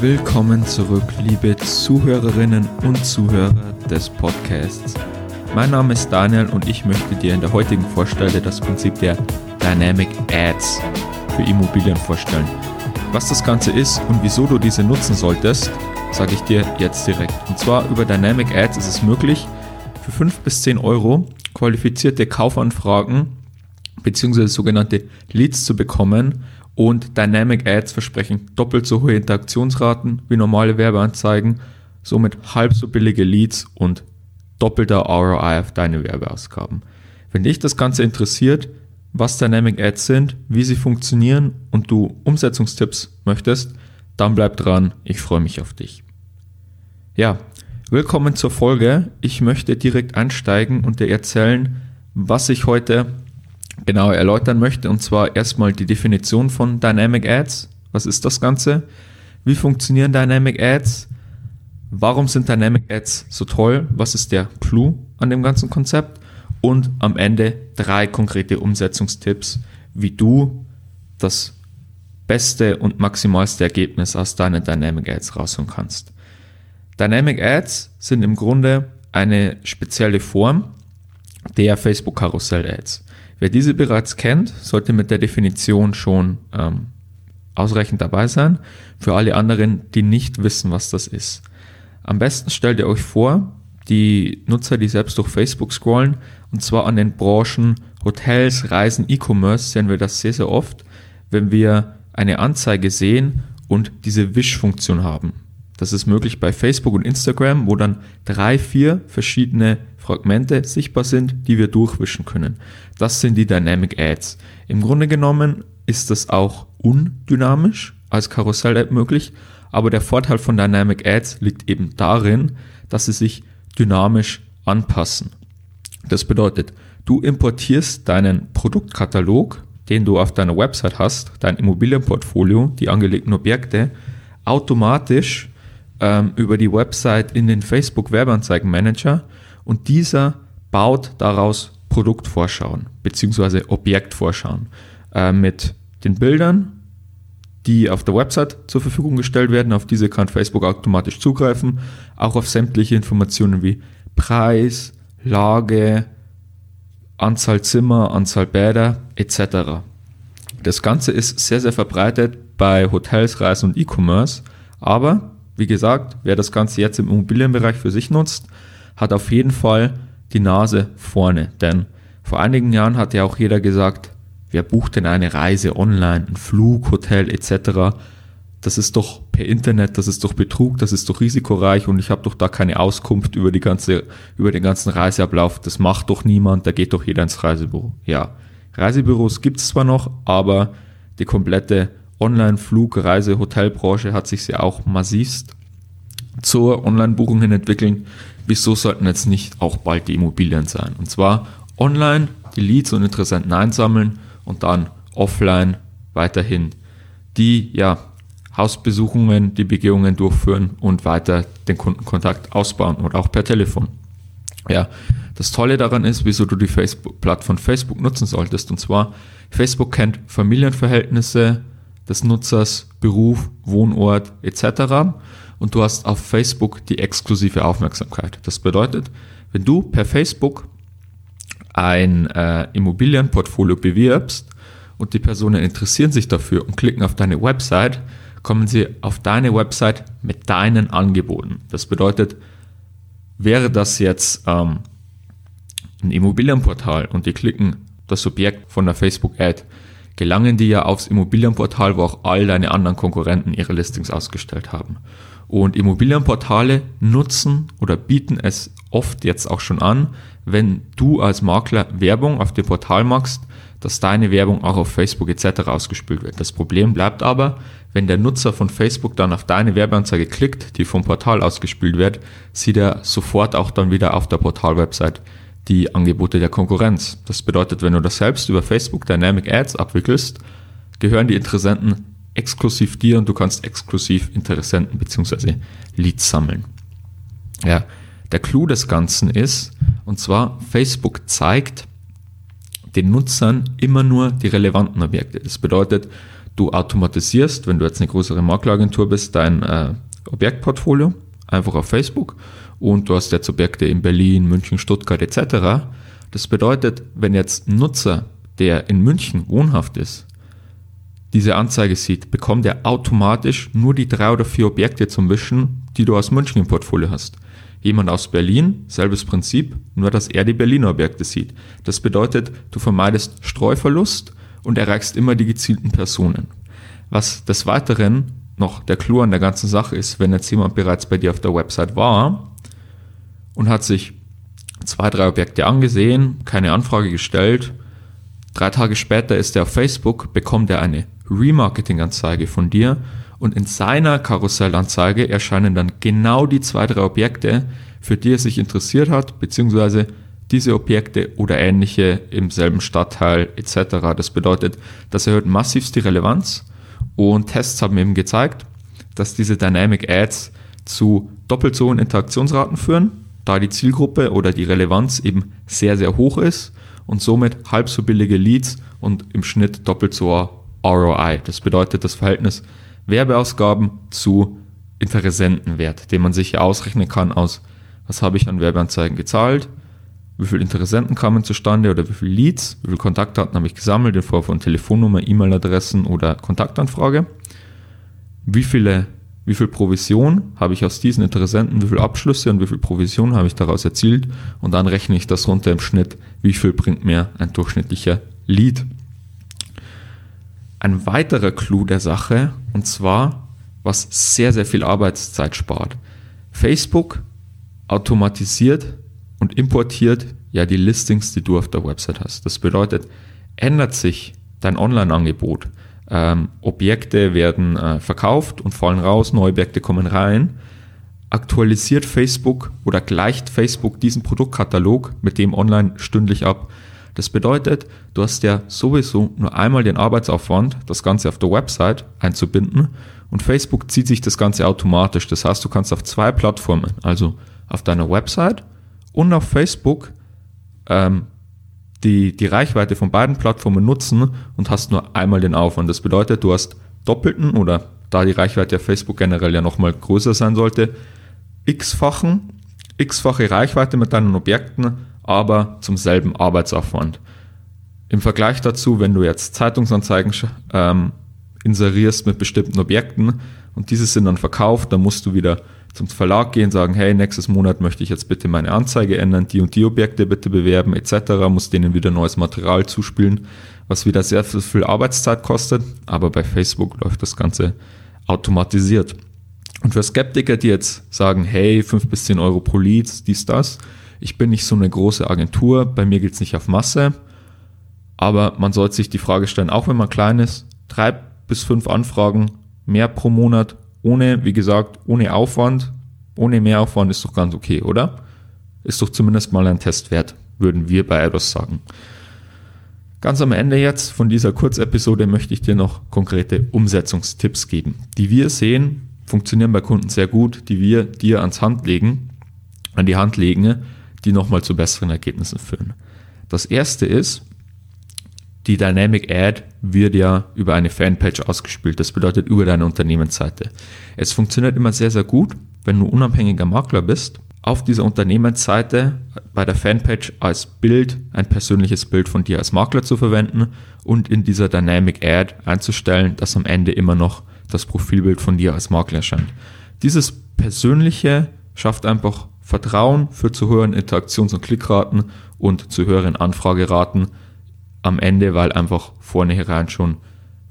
Willkommen zurück, liebe Zuhörerinnen und Zuhörer des Podcasts. Mein Name ist Daniel und ich möchte dir in der heutigen Vorstelle das Prinzip der Dynamic Ads für Immobilien vorstellen. Was das Ganze ist und wieso du diese nutzen solltest, sage ich dir jetzt direkt. Und zwar über Dynamic Ads ist es möglich, für 5 bis 10 Euro qualifizierte Kaufanfragen bzw. sogenannte Leads zu bekommen und Dynamic Ads versprechen doppelt so hohe Interaktionsraten wie normale Werbeanzeigen, somit halb so billige Leads und doppelter ROI auf deine Werbeausgaben. Wenn dich das Ganze interessiert, was Dynamic Ads sind, wie sie funktionieren und du Umsetzungstipps möchtest, dann bleib dran, ich freue mich auf dich. Ja, willkommen zur Folge. Ich möchte direkt einsteigen und dir erzählen, was ich heute genau erläutern möchte. Und zwar erstmal die Definition von Dynamic Ads. Was ist das Ganze? Wie funktionieren Dynamic Ads? Warum sind Dynamic Ads so toll? Was ist der Clou an dem ganzen Konzept? Und am Ende drei konkrete Umsetzungstipps, wie du das beste und maximalste Ergebnis aus deinen Dynamic Ads rausholen kannst. Dynamic Ads sind im Grunde eine spezielle Form der Facebook Karussell Ads. Wer diese bereits kennt, sollte mit der Definition schon ähm, ausreichend dabei sein. Für alle anderen, die nicht wissen, was das ist. Am besten stellt ihr euch vor, die Nutzer, die selbst durch Facebook scrollen, und zwar an den Branchen Hotels, Reisen, E-Commerce, sehen wir das sehr, sehr oft, wenn wir eine Anzeige sehen und diese Wish-Funktion haben. Das ist möglich bei Facebook und Instagram, wo dann drei, vier verschiedene Fragmente sichtbar sind, die wir durchwischen können. Das sind die Dynamic Ads. Im Grunde genommen ist das auch undynamisch als Karussell-App möglich, aber der Vorteil von Dynamic Ads liegt eben darin, dass sie sich dynamisch anpassen. Das bedeutet, du importierst deinen Produktkatalog, den du auf deiner Website hast, dein Immobilienportfolio, die angelegten Objekte, automatisch ähm, über die Website in den Facebook Werbeanzeigenmanager und dieser baut daraus Produktvorschauen bzw. Objektvorschauen äh, mit den Bildern, die auf der Website zur Verfügung gestellt werden. Auf diese kann Facebook automatisch zugreifen, auch auf sämtliche Informationen wie Preis, Lage, Anzahl Zimmer, Anzahl Bäder etc. Das Ganze ist sehr, sehr verbreitet bei Hotels, Reisen und E-Commerce, aber wie gesagt, wer das Ganze jetzt im Immobilienbereich für sich nutzt, hat auf jeden Fall die Nase vorne. Denn vor einigen Jahren hat ja auch jeder gesagt, wer bucht denn eine Reise online, ein Flug, Hotel etc. Das ist doch per Internet, das ist doch Betrug, das ist doch risikoreich und ich habe doch da keine Auskunft über die ganze, über den ganzen Reiseablauf. Das macht doch niemand, da geht doch jeder ins Reisebüro. Ja, Reisebüros gibt es zwar noch, aber die komplette Online-Flug-, Reise-, Hotelbranche hat sich ja auch massivst zur Online-Buchung hin entwickeln. Wieso sollten jetzt nicht auch bald die Immobilien sein? Und zwar online die Leads und Interessenten einsammeln und dann offline weiterhin die ja, Hausbesuchungen, die Begehungen durchführen und weiter den Kundenkontakt ausbauen oder auch per Telefon. Ja, das Tolle daran ist, wieso du die Facebook-Plattform Facebook nutzen solltest. Und zwar, Facebook kennt Familienverhältnisse, des Nutzers, Beruf, Wohnort etc. Und du hast auf Facebook die exklusive Aufmerksamkeit. Das bedeutet, wenn du per Facebook ein äh, Immobilienportfolio bewirbst und die Personen interessieren sich dafür und klicken auf deine Website, kommen sie auf deine Website mit deinen Angeboten. Das bedeutet, wäre das jetzt ähm, ein Immobilienportal und die klicken das Objekt von der Facebook-Ad, gelangen die ja aufs Immobilienportal, wo auch all deine anderen Konkurrenten ihre Listings ausgestellt haben. Und Immobilienportale nutzen oder bieten es oft jetzt auch schon an, wenn du als Makler Werbung auf dem Portal machst, dass deine Werbung auch auf Facebook etc. ausgespielt wird. Das Problem bleibt aber, wenn der Nutzer von Facebook dann auf deine Werbeanzeige klickt, die vom Portal ausgespielt wird, sieht er sofort auch dann wieder auf der Portalwebsite die Angebote der Konkurrenz. Das bedeutet, wenn du das selbst über Facebook Dynamic Ads abwickelst, gehören die Interessenten exklusiv dir und du kannst exklusiv Interessenten bzw. Leads sammeln. Ja, der Clou des Ganzen ist, und zwar Facebook zeigt den Nutzern immer nur die relevanten Objekte. Das bedeutet, du automatisierst, wenn du jetzt eine größere Makleragentur bist, dein äh, Objektportfolio einfach auf Facebook und du hast jetzt Objekte in Berlin, München, Stuttgart etc. Das bedeutet, wenn jetzt ein Nutzer, der in München wohnhaft ist, diese Anzeige sieht, bekommt er automatisch nur die drei oder vier Objekte zum Wischen, die du aus München im Portfolio hast. Jemand aus Berlin, selbes Prinzip, nur dass er die Berliner Objekte sieht. Das bedeutet, du vermeidest Streuverlust und erreichst immer die gezielten Personen. Was des Weiteren noch der Clou an der ganzen Sache ist, wenn jetzt jemand bereits bei dir auf der Website war und hat sich zwei, drei Objekte angesehen, keine Anfrage gestellt, drei Tage später ist er auf Facebook, bekommt er eine Remarketing-Anzeige von dir und in seiner Karussellanzeige erscheinen dann genau die zwei, drei Objekte, für die er sich interessiert hat, beziehungsweise diese Objekte oder ähnliche im selben Stadtteil etc. Das bedeutet, das erhöht massivst die Relevanz und Tests haben eben gezeigt, dass diese Dynamic Ads zu doppelt so hohen Interaktionsraten führen, da die Zielgruppe oder die Relevanz eben sehr, sehr hoch ist und somit halb so billige Leads und im Schnitt doppelt so ROI. Das bedeutet das Verhältnis Werbeausgaben zu Interessentenwert, den man sich ja ausrechnen kann aus, was habe ich an Werbeanzeigen gezahlt, wie viele Interessenten kamen zustande oder wie viele Leads, wie viele Kontaktdaten habe ich gesammelt in Form von Telefonnummer, E-Mail-Adressen oder Kontaktanfrage, wie viele wie viel Provision habe ich aus diesen Interessenten, wie viele Abschlüsse und wie viel Provision habe ich daraus erzielt und dann rechne ich das runter im Schnitt, wie viel bringt mir ein durchschnittlicher Lead. Ein weiterer Clou der Sache, und zwar, was sehr, sehr viel Arbeitszeit spart. Facebook automatisiert und importiert ja die Listings, die du auf der Website hast. Das bedeutet, ändert sich dein Online-Angebot, ähm, Objekte werden äh, verkauft und fallen raus, neue Objekte kommen rein, aktualisiert Facebook oder gleicht Facebook diesen Produktkatalog mit dem online stündlich ab, das bedeutet, du hast ja sowieso nur einmal den Arbeitsaufwand, das Ganze auf der Website einzubinden und Facebook zieht sich das Ganze automatisch. Das heißt, du kannst auf zwei Plattformen, also auf deiner Website und auf Facebook, ähm, die, die Reichweite von beiden Plattformen nutzen und hast nur einmal den Aufwand. Das bedeutet, du hast doppelten oder da die Reichweite auf Facebook generell ja nochmal größer sein sollte, x-fachen, x-fache Reichweite mit deinen Objekten aber zum selben Arbeitsaufwand. Im Vergleich dazu, wenn du jetzt Zeitungsanzeigen ähm, inserierst mit bestimmten Objekten und diese sind dann verkauft, dann musst du wieder zum Verlag gehen, sagen, hey, nächstes Monat möchte ich jetzt bitte meine Anzeige ändern, die und die Objekte bitte bewerben, etc., muss denen wieder neues Material zuspielen, was wieder sehr viel Arbeitszeit kostet, aber bei Facebook läuft das Ganze automatisiert. Und für Skeptiker, die jetzt sagen, hey, 5 bis 10 Euro pro Lead, dies, das, ich bin nicht so eine große Agentur, bei mir geht es nicht auf Masse, aber man sollte sich die Frage stellen, auch wenn man klein ist, drei bis fünf Anfragen mehr pro Monat, ohne, wie gesagt, ohne Aufwand, ohne Mehraufwand ist doch ganz okay, oder? Ist doch zumindest mal ein Test wert, würden wir bei Eidos sagen. Ganz am Ende jetzt von dieser Kurzepisode möchte ich dir noch konkrete Umsetzungstipps geben, die wir sehen, funktionieren bei Kunden sehr gut, die wir dir ans Hand legen, an die Hand legen, die nochmal zu besseren Ergebnissen führen. Das erste ist, die Dynamic Ad wird ja über eine Fanpage ausgespielt. Das bedeutet über deine Unternehmensseite. Es funktioniert immer sehr, sehr gut, wenn du unabhängiger Makler bist, auf dieser Unternehmensseite bei der Fanpage als Bild ein persönliches Bild von dir als Makler zu verwenden und in dieser Dynamic Ad einzustellen, dass am Ende immer noch das Profilbild von dir als Makler erscheint. Dieses persönliche schafft einfach Vertrauen führt zu höheren Interaktions- und Klickraten und zu höheren Anfrageraten am Ende, weil einfach vornherein schon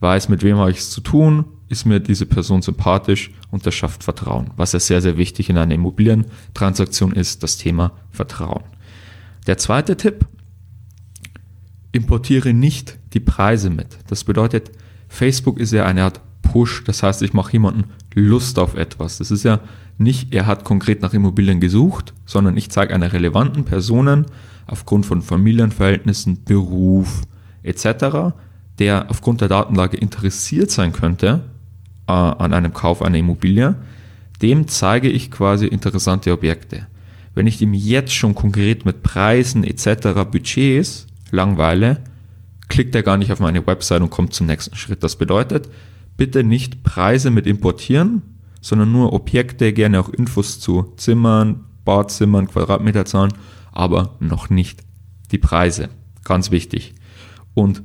weiß, mit wem habe ich es zu tun, ist mir diese Person sympathisch und das schafft Vertrauen. Was ja sehr, sehr wichtig in einer Immobilientransaktion ist, das Thema Vertrauen. Der zweite Tipp, importiere nicht die Preise mit. Das bedeutet, Facebook ist ja eine Art Push, das heißt, ich mache jemanden Lust auf etwas. Das ist ja nicht, er hat konkret nach Immobilien gesucht, sondern ich zeige einer relevanten Personen aufgrund von Familienverhältnissen, Beruf etc., der aufgrund der Datenlage interessiert sein könnte äh, an einem Kauf einer Immobilie, dem zeige ich quasi interessante Objekte. Wenn ich ihm jetzt schon konkret mit Preisen etc., Budgets langweile, klickt er gar nicht auf meine Website und kommt zum nächsten Schritt. Das bedeutet, bitte nicht Preise mit importieren, sondern nur Objekte, gerne auch Infos zu Zimmern, Badzimmern, Quadratmeterzahlen, aber noch nicht die Preise. Ganz wichtig. Und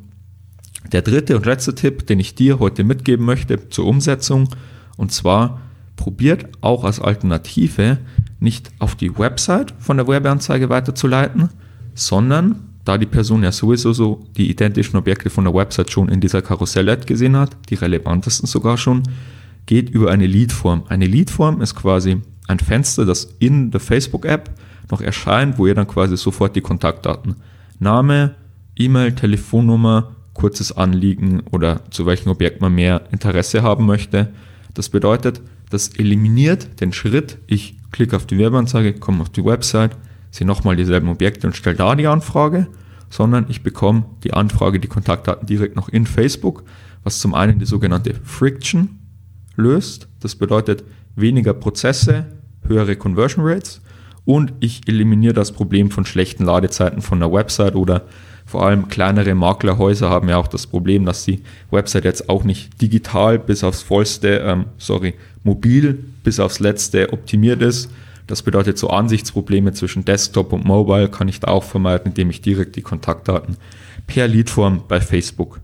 der dritte und letzte Tipp, den ich dir heute mitgeben möchte zur Umsetzung, und zwar probiert auch als Alternative nicht auf die Website von der Werbeanzeige weiterzuleiten, sondern da die Person ja sowieso so die identischen Objekte von der Website schon in dieser Karussell-Ad gesehen hat, die relevantesten sogar schon, geht über eine Leadform. Eine Leadform ist quasi ein Fenster, das in der Facebook-App noch erscheint, wo ihr dann quasi sofort die Kontaktdaten, Name, E-Mail, Telefonnummer, kurzes Anliegen oder zu welchem Objekt man mehr Interesse haben möchte. Das bedeutet, das eliminiert den Schritt, ich klicke auf die Werbeanzeige, komme auf die Website, sehe nochmal dieselben Objekte und stelle da die Anfrage, sondern ich bekomme die Anfrage, die Kontaktdaten direkt noch in Facebook, was zum einen die sogenannte Friction löst. Das bedeutet weniger Prozesse, höhere Conversion Rates und ich eliminiere das Problem von schlechten Ladezeiten von der Website oder vor allem kleinere Maklerhäuser haben ja auch das Problem, dass die Website jetzt auch nicht digital bis aufs vollste, ähm, sorry, mobil bis aufs letzte optimiert ist. Das bedeutet, so Ansichtsprobleme zwischen Desktop und Mobile kann ich da auch vermeiden, indem ich direkt die Kontaktdaten per Leadform bei Facebook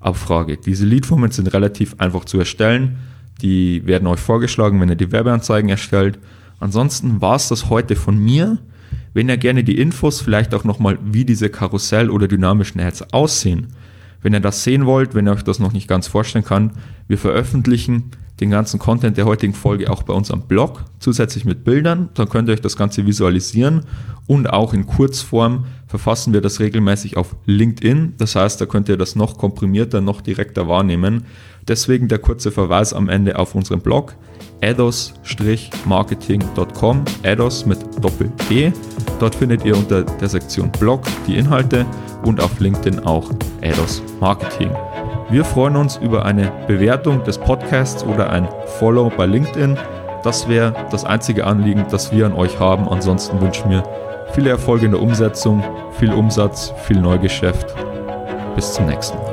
abfrage. Diese Leadformen sind relativ einfach zu erstellen. Die werden euch vorgeschlagen, wenn ihr die Werbeanzeigen erstellt. Ansonsten war es das heute von mir. Wenn ihr gerne die Infos, vielleicht auch nochmal, wie diese Karussell- oder dynamischen Ads aussehen, wenn ihr das sehen wollt, wenn ihr euch das noch nicht ganz vorstellen kann, wir veröffentlichen den ganzen Content der heutigen Folge auch bei unserem Blog, zusätzlich mit Bildern. Dann könnt ihr euch das Ganze visualisieren und auch in Kurzform verfassen wir das regelmäßig auf LinkedIn. Das heißt, da könnt ihr das noch komprimierter, noch direkter wahrnehmen. Deswegen der kurze Verweis am Ende auf unseren Blog ados-marketing.com, ados mit Doppel-E. Dort findet ihr unter der Sektion Blog die Inhalte und auf LinkedIn auch Ados Marketing. Wir freuen uns über eine Bewertung des Podcasts oder ein Follow bei LinkedIn. Das wäre das einzige Anliegen, das wir an euch haben. Ansonsten wünschen wir viel Erfolg in der Umsetzung, viel Umsatz, viel Neugeschäft. Bis zum nächsten Mal.